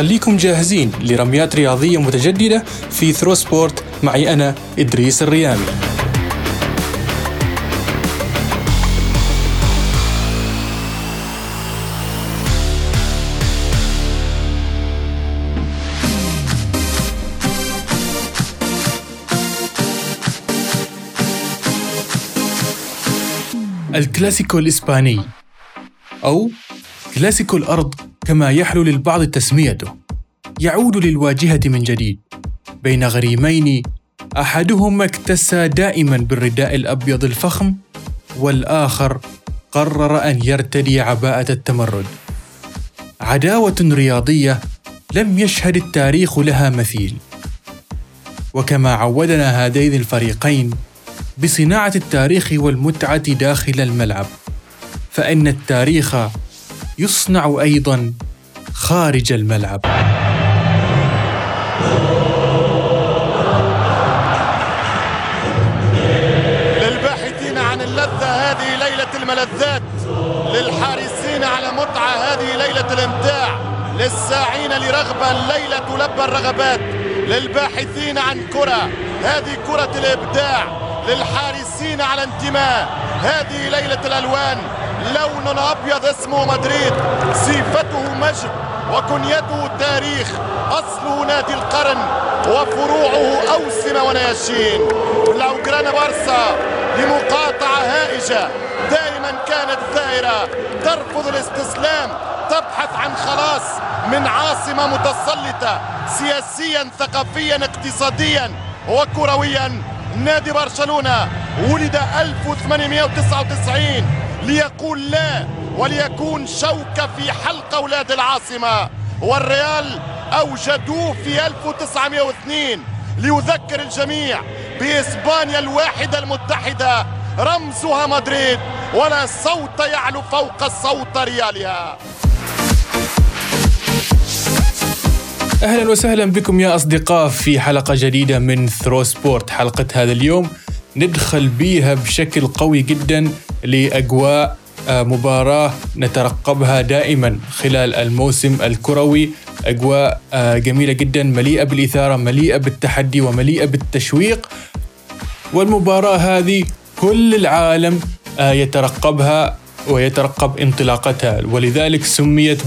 خليكم جاهزين لرميات رياضية متجددة في Throw Sport معي أنا إدريس الريامي. الكلاسيكو الإسباني أو كلاسيكو الأرض كما يحلو للبعض تسميته. يعود للواجهة من جديد. بين غريمين أحدهما اكتسى دائما بالرداء الأبيض الفخم والآخر قرر أن يرتدي عباءة التمرد. عداوة رياضية لم يشهد التاريخ لها مثيل. وكما عودنا هذين الفريقين بصناعة التاريخ والمتعة داخل الملعب فإن التاريخ يصنع أيضا خارج الملعب. للباحثين عن اللذة هذه ليلة الملذات للحارسين على متعة هذه ليلة الامتاع للساعين لرغبة الليلة تلبى الرغبات للباحثين عن كرة هذه كرة الإبداع للحارسين على انتماء هذه ليلة الألوان لون أبيض اسمه مدريد صفته مجد. وكنيته تاريخ أصله نادي القرن وفروعه أوسمة ونياشين. لاوجرانا بارسا لمقاطعة هائجة. دائما كانت ثائرة. ترفض الاستسلام. تبحث عن خلاص من عاصمة متسلطة. سياسيا ثقافيا اقتصاديا وكرويا. نادي برشلونة ولد 1899 ليقول لا وليكون شوكة في حلق أولاد العاصمة. والريال أوجدوه في 1902 ليذكر الجميع بإسبانيا الواحدة المتحدة رمزها مدريد. ولا صوت يعلو فوق صوت ريالها. أهلا وسهلا بكم يا أصدقاء في حلقة جديدة من ثرو سبورت حلقة هذا اليوم ندخل بيها بشكل قوي جدا لأجواء آه، مباراة نترقبها دائما خلال الموسم الكروي. أجواء آه، جميلة جدا مليئة بالإثارة مليئة بالتحدي ومليئة بالتشويق. والمباراة هذه كل العالم آه، يترقبها ويترقب انطلاقتها. ولذلك سميت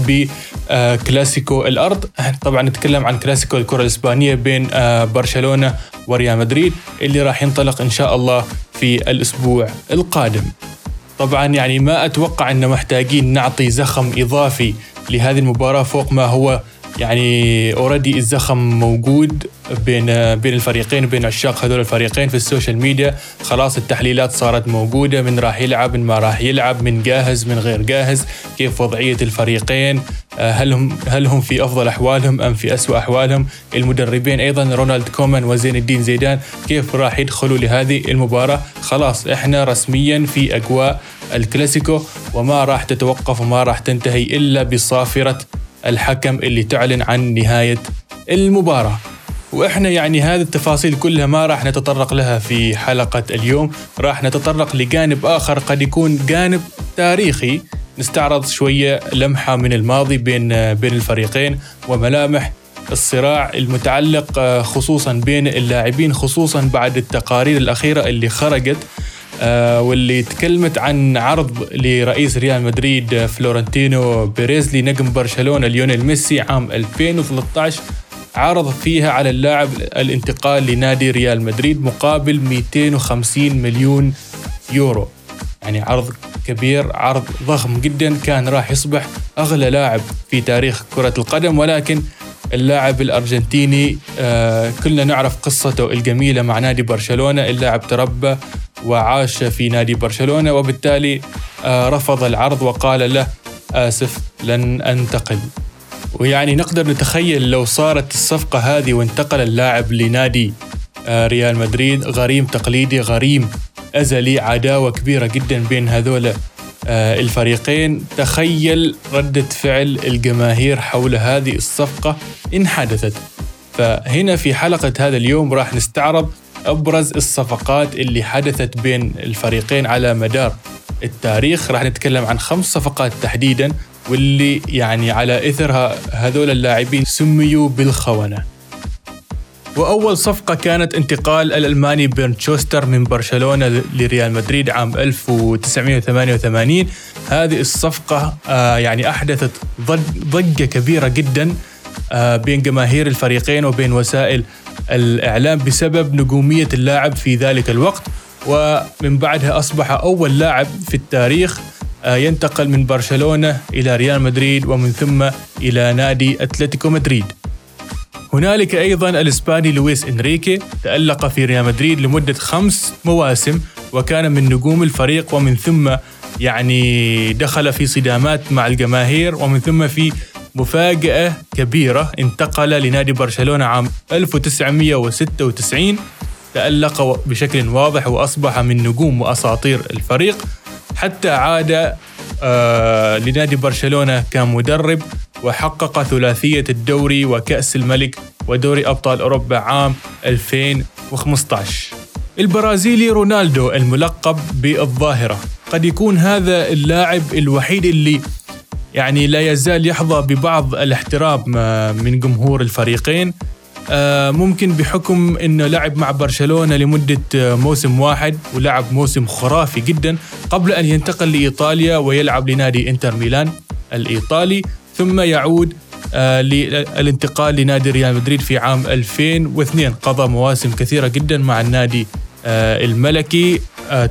بكلاسيكو الأرض. طبعا نتكلم عن كلاسيكو الكرة الإسبانية بين آه، برشلونة وريال مدريد اللي راح ينطلق إن شاء الله في الأسبوع القادم. طبعا يعني ما أتوقع إن محتاجين نعطي زخم إضافي لهذه المباراة فوق ما هو يعني already الزخم موجود بين بين الفريقين بين عشاق هذول الفريقين في ال social media. خلاص التحليلات صارت موجودة من راح يلعب من ما راح يلعب من جاهز من غير جاهز كيف وضعية الفريقين آه، هل هم هل هم في أفضل أحوالهم أم في اسوء أحوالهم. المدربين أيضا رونالد كومان وزين الدين زيدان كيف راح يدخلوا لهذه المباراة؟ خلاص إحنا رسميا في أجواء الكلاسيكو وما راح تتوقف وما راح تنتهي إلا بصافرة الحكم اللي تعلن عن نهاية المباراة. وإحنا يعني هذه التفاصيل كلها ما راح نتطرق لها في حلقة اليوم. راح نتطرق لجانب آخر قد يكون جانب تاريخي. نستعرض شوية لمحة من الماضي بين بين الفريقين وملامح الصراع المتعلق آه، خصوصا بين اللاعبين خصوصا بعد التقارير الأخيرة اللي خرجت. واللي تكلمت عن عرض لرئيس ريال مدريد آه، فلورنتينو بيريز لنجم برشلونة ليونيل ميسي عام 2013 عرض فيها على اللاعب الانتقال لنادي ريال مدريد مقابل 250 مليون يورو. يعني عرض كبير عرض ضخم جدا كان راح يصبح أغلى لاعب في تاريخ كرة القدم. ولكن اللاعب الأرجنتيني آه كلنا نعرف قصته الجميلة مع نادي برشلونة. اللاعب تربى وعاش في نادي برشلونة وبالتالي آه رفض العرض وقال له آسف لن أنتقل ويعني نقدر نتخيل لو صارت الصفقة هذه وانتقل اللاعب لنادي آه، ريال مدريد غريم تقليدي غريم أزلي عداوة كبيرة جدا بين هذول آه، الفريقين. تخيل ردة فعل الجماهير حول هذه الصفقة إن حدثت. فهنا في حلقة هذا اليوم راح نستعرض أبرز الصفقات اللي حدثت بين الفريقين على مدار التاريخ. راح نتكلم عن خمس صفقات تحديدا واللي يعني على إثرها هذول اللاعبين سميوا بالخونة. وأول صفقة كانت انتقال الألماني بيرن تشوستر من برشلونة لريال مدريد عام 1988 هذه الصفقة آه، يعني أحدثت ضجة كبيرة جدا آه، بين جماهير الفريقين وبين وسائل الإعلام بسبب نجومية اللاعب في ذلك الوقت ومن بعدها أصبح أول لاعب في التاريخ آه، ينتقل من برشلونة إلى ريال مدريد ومن ثم إلى نادي أتلتيكو مدريد. هنالك أيضا الإسباني لويس إنريكي تألق في ريال مدريد لمدة خمس مواسم وكان من نجوم الفريق ومن ثم يعني دخل في صدامات مع الجماهير ومن ثم في مفاجأة كبيرة انتقل لنادي برشلونة عام 1996 تألق بشكل واضح وأصبح من نجوم وأساطير الفريق حتى عاد آه لنادي برشلونة كمدرب وحقق ثلاثية الدوري وكأس الملك ودوري أبطال أوروبا عام 2015 البرازيلي رونالدو الملقب بالظاهرة قد يكون هذا اللاعب الوحيد اللي يعني لا يزال يحظى ببعض الاحترام آه، من جمهور الفريقين. آه، ممكن بحكم إنه لعب مع برشلونة لمدة آه، موسم واحد ولعب موسم خرافي جدا قبل أن ينتقل لإيطاليا ويلعب لنادي إنتر ميلان الإيطالي ثم يعود للانتقال لنادي ريال مدريد في عام 2002 قضى مواسم كثيرة جدا مع النادي الملكي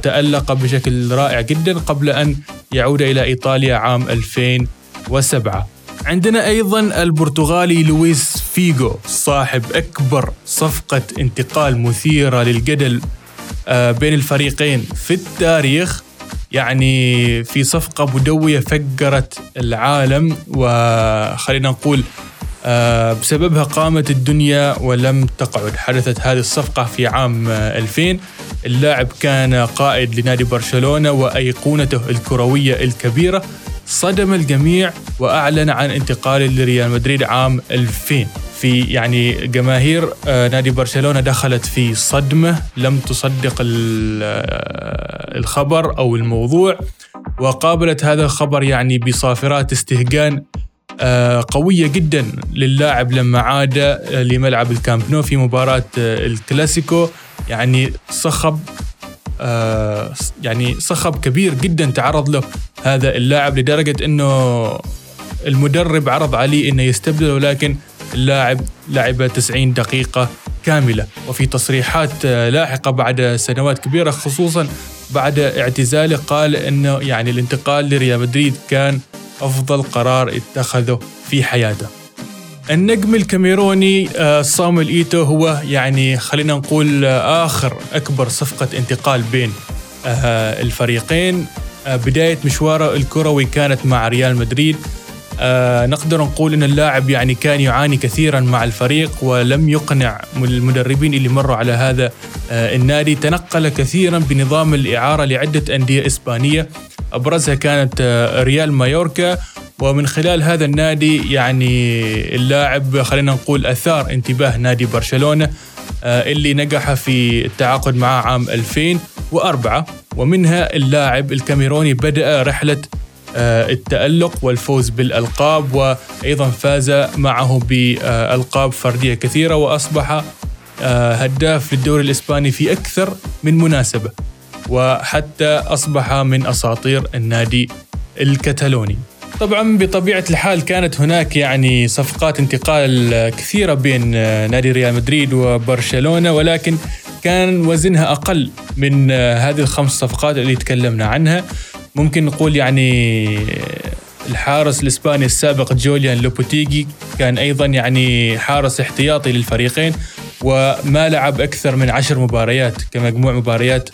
تألق بشكل رائع جدا قبل أن يعود إلى إيطاليا عام 2007 عندنا أيضا البرتغالي لويس فيجو صاحب أكبر صفقة انتقال مثيرة للجدل آه، بين الفريقين في التاريخ. يعني في صفقة مدوية فجرت العالم وخلينا نقول آه، بسببها قامت الدنيا ولم تقعد. حدثت هذه الصفقة في عام 2000 آه، اللاعب كان قائد لنادي برشلونة وأيقونته الكروية الكبيرة صدم الجميع وأعلن عن انتقاله لريال مدريد عام 2000 في يعني جماهير آه، نادي برشلونة دخلت في صدمة لم تصدق الخبر أو الموضوع وقابلت هذا الخبر يعني بصافرات استهجان آه، قوية جدا للاعب لما عاد آه، لملعب الكامب نو في مباراة آه، الكلاسيكو. يعني صخب يعني صخب كبير جدا تعرض له هذا اللاعب لدرجة إنه المدرب عرض عليه إنه يستبدله ولكن اللاعب لعب 90 دقيقة كاملة. وفي تصريحات لاحقة بعد سنوات كبيرة خصوصا بعد اعتزاله قال إنه يعني الانتقال لريال مدريد كان أفضل قرار اتخذه في حياته. النجم الكاميروني آه، صامويل إيتو هو يعني خلينا نقول آه، آخر أكبر صفقة انتقال بين آه، الفريقين. بداية مشواره الكروي كانت مع ريال مدريد. نقدر نقول إن اللاعب يعني كان يعاني كثيرا مع الفريق ولم يقنع المدربين اللي مروا على هذا النادي. تنقل كثيرا بنظام الإعارة لعدة أندية إسبانية. أبرزها كانت آه، ريال مايوركا. ومن خلال هذا النادي يعني اللاعب خلينا نقول أثار انتباه نادي برشلونة آه، اللي نجح في التعاقد معه عام 2004 ومنها اللاعب الكاميروني بدأ رحلة آه، التألق والفوز بالألقاب. وأيضا فاز معه بألقاب فردية كثيرة. وأصبح هداف للدوري الإسباني في أكثر من مناسبة. وحتى أصبح من أساطير النادي الكتالوني. طبعا بطبيعة الحال كانت هناك يعني صفقات انتقال كثيرة بين نادي ريال مدريد وبرشلونة ولكن كان وزنها أقل من هذه الخمس صفقات اللي تكلمنا عنها. ممكن نقول يعني الحارس الإسباني السابق جوليان لوبوتيجي كان أيضا يعني حارس احتياطي للفريقين وما لعب أكثر من عشر مباريات كمجموع مباريات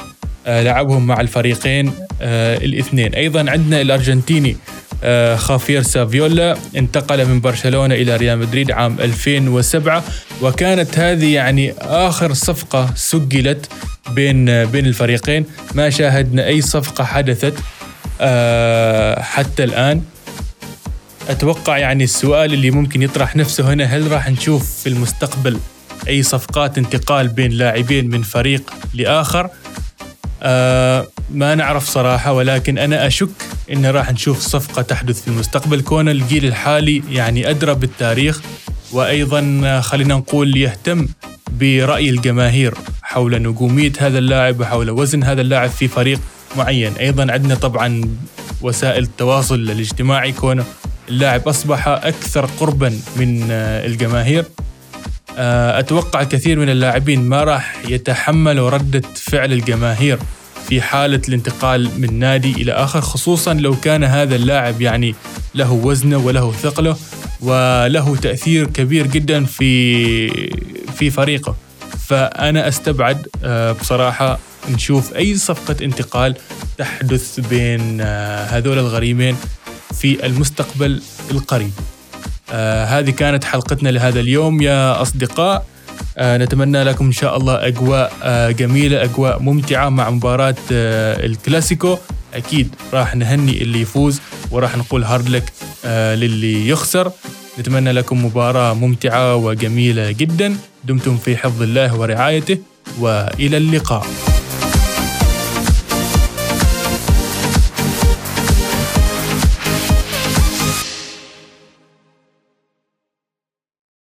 لعبهم مع الفريقين آه، الاثنين. أيضا عندنا الأرجنتيني آه، خافير سافيولا انتقل من برشلونة إلى ريال مدريد عام 2007 وكانت هذه يعني آخر صفقة سجلت بين بين الفريقين. ما شاهدنا أي صفقة حدثت حتى الآن. أتوقع يعني السؤال اللي ممكن يطرح نفسه هنا هل راح نشوف في المستقبل أي صفقات انتقال بين لاعبين من فريق لآخر؟ آه ما نعرف صراحة ولكن أنا أشك إن راح نشوف صفقة تحدث في المستقبل. كون الجيل الحالي يعني أدرى بالتاريخ وأيضا خلينا نقول يهتم برأي الجماهير حول نجومية هذا اللاعب وحول وزن هذا اللاعب في فريق معين. أيضا عندنا طبعا وسائل التواصل الاجتماعي كونه اللاعب أصبح أكثر قربا من الجماهير. أتوقع كثير من اللاعبين ما راح يتحملوا ردة فعل الجماهير في حالة الانتقال من نادي إلى آخر خصوصا لو كان هذا اللاعب يعني له وزنه وله ثقله وله تأثير كبير جدا في في فريقه. فأنا أستبعد بصراحة نشوف أي صفقة انتقال تحدث بين هذول الغريمين في المستقبل القريب. هذه كانت حلقتنا لهذا اليوم. يا أصدقاء نتمنى لكم إن شاء الله أجواء جميلة أجواء ممتعة مع مباراة الكلاسيكو. أكيد راح نهني اللي يفوز وراح نقول هارد لك للي يخسر. نتمنى لكم مباراة ممتعة وجميلة جدا. دمتم في حفظ الله ورعايته وإلى اللقاء.